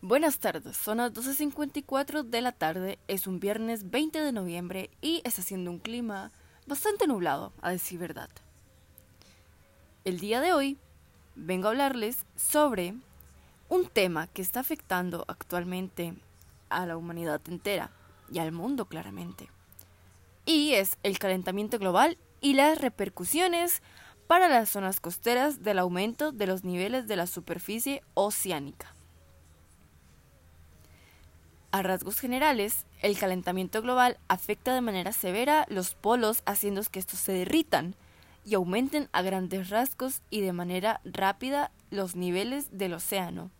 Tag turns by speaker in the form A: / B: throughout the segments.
A: Buenas tardes, son las 12.54 de la tarde, es un viernes 20 de noviembre y está haciendo un clima bastante nublado, a decir verdad. El día de hoy vengo a hablarles sobre un tema que está afectando actualmente a la humanidad entera y al mundo claramente. Y es el calentamiento global y las repercusiones para las zonas costeras del aumento de los niveles de la superficie oceánica. A rasgos generales, el calentamiento global afecta de manera severa los polos haciendo que estos se derritan y aumenten a grandes rasgos y de manera rápida los niveles del océano.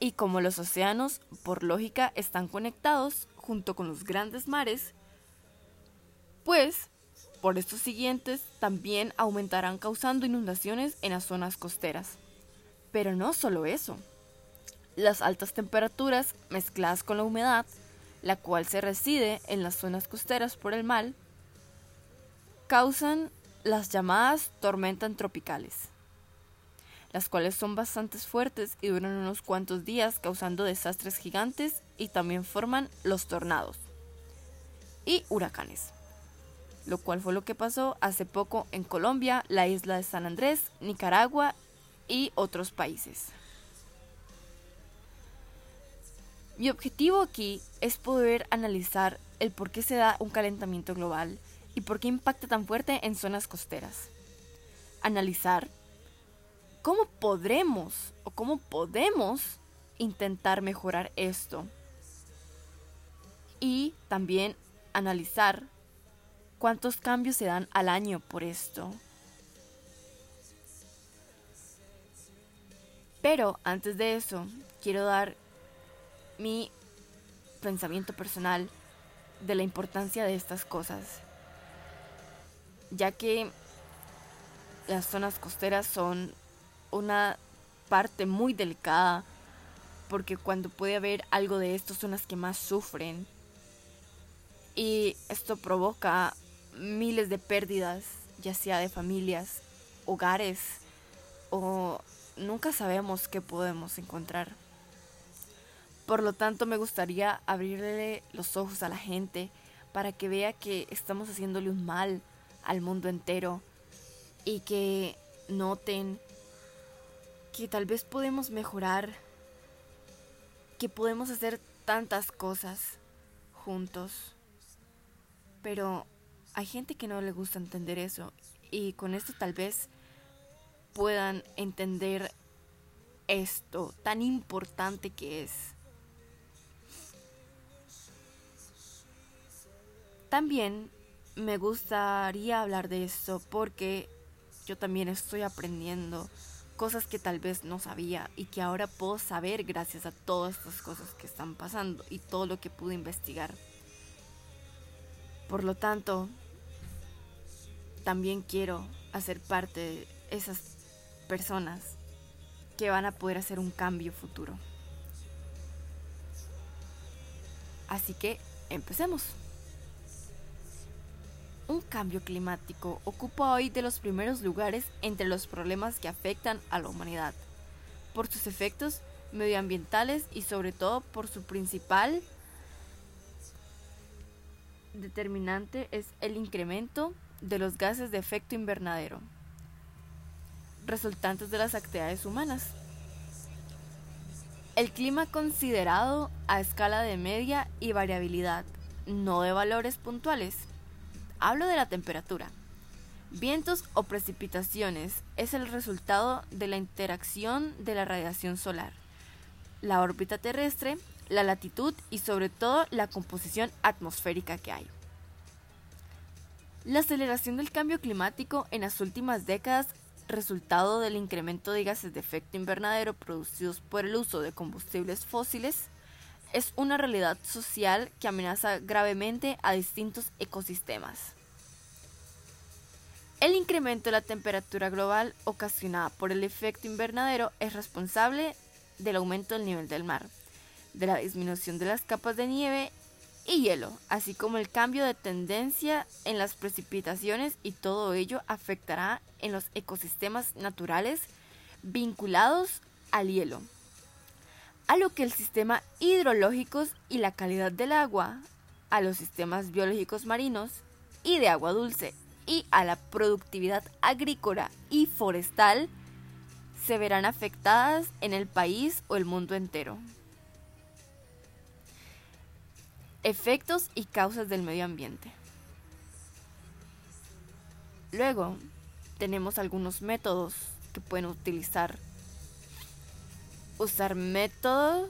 A: Y como los océanos, por lógica, están conectados junto con los grandes mares, pues por estos siguientes también aumentarán causando inundaciones en las zonas costeras. Pero no solo eso. Las altas temperaturas mezcladas con la humedad, la cual se reside en las zonas costeras por el mal, causan las llamadas tormentas tropicales, las cuales son bastante fuertes y duran unos cuantos días causando desastres gigantes y también forman los tornados y huracanes, lo cual fue lo que pasó hace poco en Colombia, la isla de San Andrés, Nicaragua y otros países. Mi objetivo aquí es poder analizar el por qué se da un calentamiento global y por qué impacta tan fuerte en zonas costeras. Analizar cómo podremos o cómo podemos intentar mejorar esto. Y también analizar cuántos cambios se dan al año por esto. Pero antes de eso, quiero dar mi pensamiento personal de la importancia de estas cosas, ya que las zonas costeras son una parte muy delicada, porque cuando puede haber algo de esto son las que más sufren, y esto provoca miles de pérdidas, ya sea de familias, hogares, o nunca sabemos qué podemos encontrar. Por lo tanto, me gustaría abrirle los ojos a la gente para que vea que estamos haciéndole un mal al mundo entero y que noten que tal vez podemos mejorar, que podemos hacer tantas cosas juntos. Pero hay gente que no le gusta entender eso y con esto tal vez puedan entender esto tan importante que es. También me gustaría hablar de esto porque yo también estoy aprendiendo cosas que tal vez no sabía y que ahora puedo saber gracias a todas estas cosas que están pasando y todo lo que pude investigar. Por lo tanto, también quiero hacer parte de esas personas que van a poder hacer un cambio futuro. Así que empecemos. Un cambio climático ocupa hoy de los primeros lugares entre los problemas que afectan a la humanidad, por sus efectos medioambientales y sobre todo por su principal determinante es el incremento de los gases de efecto invernadero resultantes de las actividades humanas. El clima considerado a escala de media y variabilidad, no de valores puntuales. Hablo de la temperatura. Vientos o precipitaciones es el resultado de la interacción de la radiación solar, la órbita terrestre, la latitud y sobre todo la composición atmosférica que hay. La aceleración del cambio climático en las últimas décadas, resultado del incremento de gases de efecto invernadero producidos por el uso de combustibles fósiles, es una realidad social que amenaza gravemente a distintos ecosistemas. El incremento de la temperatura global ocasionada por el efecto invernadero es responsable del aumento del nivel del mar, de la disminución de las capas de nieve y hielo, así como el cambio de tendencia en las precipitaciones y todo ello afectará en los ecosistemas naturales vinculados al hielo, a lo que el sistema hidrológicos y la calidad del agua, a los sistemas biológicos marinos y de agua dulce y a la productividad agrícola y forestal se verán afectadas en el país o el mundo entero. Efectos y causas del medio ambiente. Luego, tenemos algunos métodos que pueden utilizar. Usar método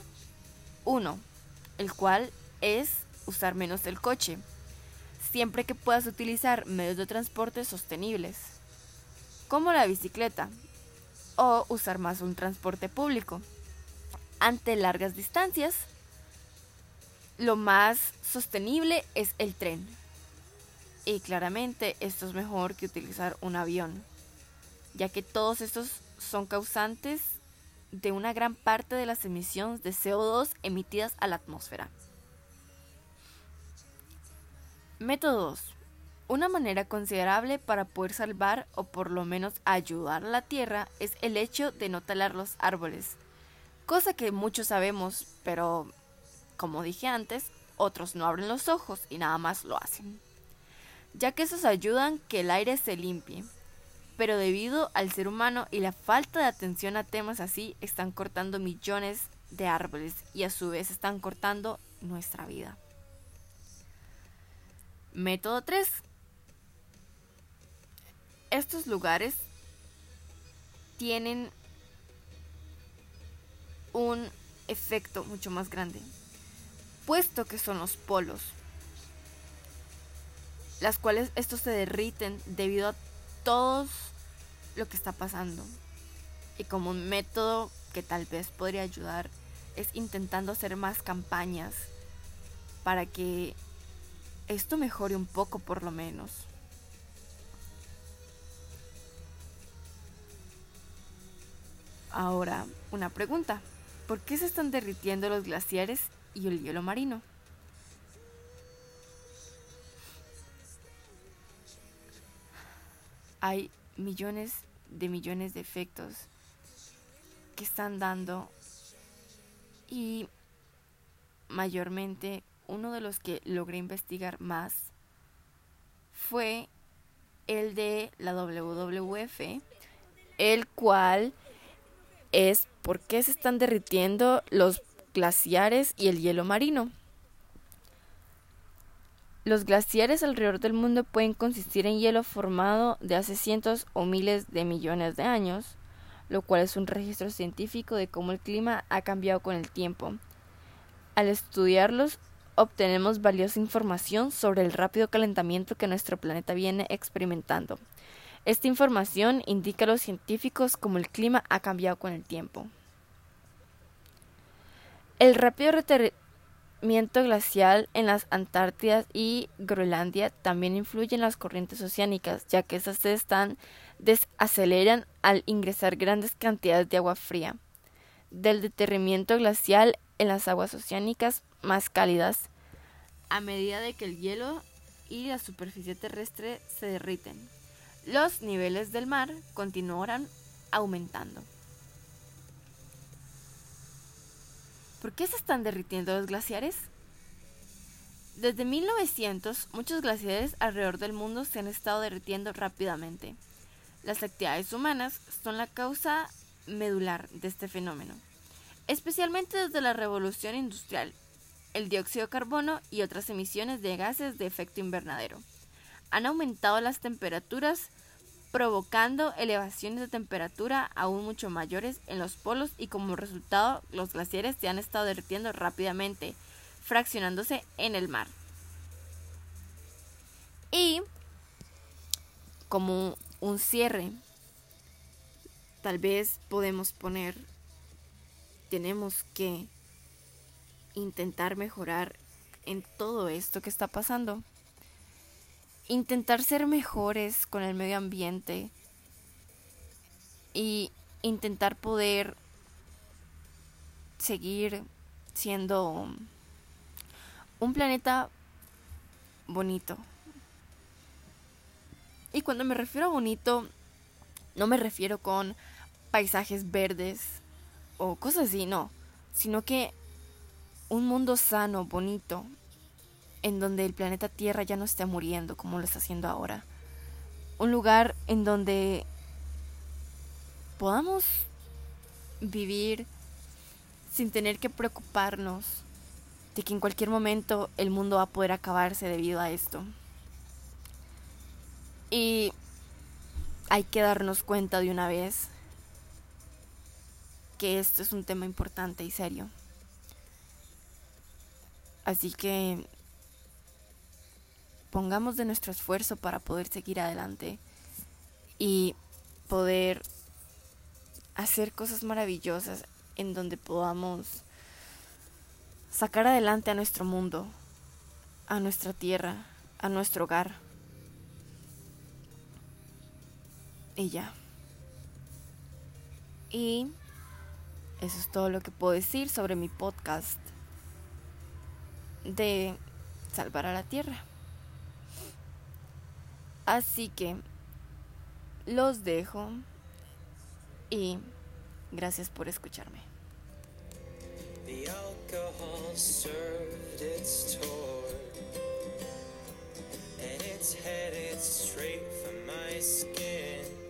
A: 1, el cual es usar menos el coche, siempre que puedas utilizar medios de transporte sostenibles, como la bicicleta, o usar más un transporte público. Ante largas distancias, lo más sostenible es el tren. Y claramente esto es mejor que utilizar un avión, ya que todos estos son causantes de una gran parte de las emisiones de CO2 emitidas a la atmósfera. Método 2. Una manera considerable para poder salvar o por lo menos ayudar a la Tierra es el hecho de no talar los árboles, cosa que muchos sabemos, pero como dije antes, otros no abren los ojos y nada más lo hacen, ya que esos ayudan que el aire se limpie. Pero debido al ser humano y la falta de atención a temas así, están cortando millones de árboles y a su vez están cortando nuestra vida. Método 3. Estos lugares tienen un efecto mucho más grande puesto que son los polos, las cuales estos se derriten debido a todo lo que está pasando. Y como un método que tal vez podría ayudar es intentando hacer más campañas para que esto mejore un poco por lo menos. Ahora, una pregunta. ¿Por qué se están derritiendo los glaciares y el hielo marino. Hay millones de millones de efectos que están dando y mayormente uno de los que logré investigar más fue el de la WWF, el cual es por qué se están derritiendo los glaciares y el hielo marino. Los glaciares alrededor del mundo pueden consistir en hielo formado de hace cientos o miles de millones de años, lo cual es un registro científico de cómo el clima ha cambiado con el tiempo. Al estudiarlos, obtenemos valiosa información sobre el rápido calentamiento que nuestro planeta viene experimentando. Esta información indica a los científicos cómo el clima ha cambiado con el tiempo. El rápido reterramiento glacial en las Antártidas y Groenlandia también influye en las corrientes oceánicas, ya que estas se desaceleran al ingresar grandes cantidades de agua fría. Del deterramiento glacial en las aguas oceánicas más cálidas, a medida de que el hielo y la superficie terrestre se derriten, los niveles del mar continuarán aumentando. ¿Por qué se están derritiendo los glaciares? Desde 1900, muchos glaciares alrededor del mundo se han estado derritiendo rápidamente. Las actividades humanas son la causa medular de este fenómeno, especialmente desde la revolución industrial, el dióxido de carbono y otras emisiones de gases de efecto invernadero. Han aumentado las temperaturas provocando elevaciones de temperatura aún mucho mayores en los polos y como resultado los glaciares se han estado derritiendo rápidamente, fraccionándose en el mar. Y como un cierre, tal vez podemos poner, tenemos que intentar mejorar en todo esto que está pasando intentar ser mejores con el medio ambiente y intentar poder seguir siendo un planeta bonito. Y cuando me refiero a bonito, no me refiero con paisajes verdes o cosas así, no, sino que un mundo sano, bonito, en donde el planeta Tierra ya no esté muriendo como lo está haciendo ahora. Un lugar en donde podamos vivir sin tener que preocuparnos de que en cualquier momento el mundo va a poder acabarse debido a esto. Y hay que darnos cuenta de una vez que esto es un tema importante y serio. Así que pongamos de nuestro esfuerzo para poder seguir adelante y poder hacer cosas maravillosas en donde podamos sacar adelante a nuestro mundo, a nuestra tierra, a nuestro hogar. Y ya. Y eso es todo lo que puedo decir sobre mi podcast de salvar a la tierra. Así que los dejo y gracias por escucharme.
B: The alcohol served its tour, and it's headed straight for my skin.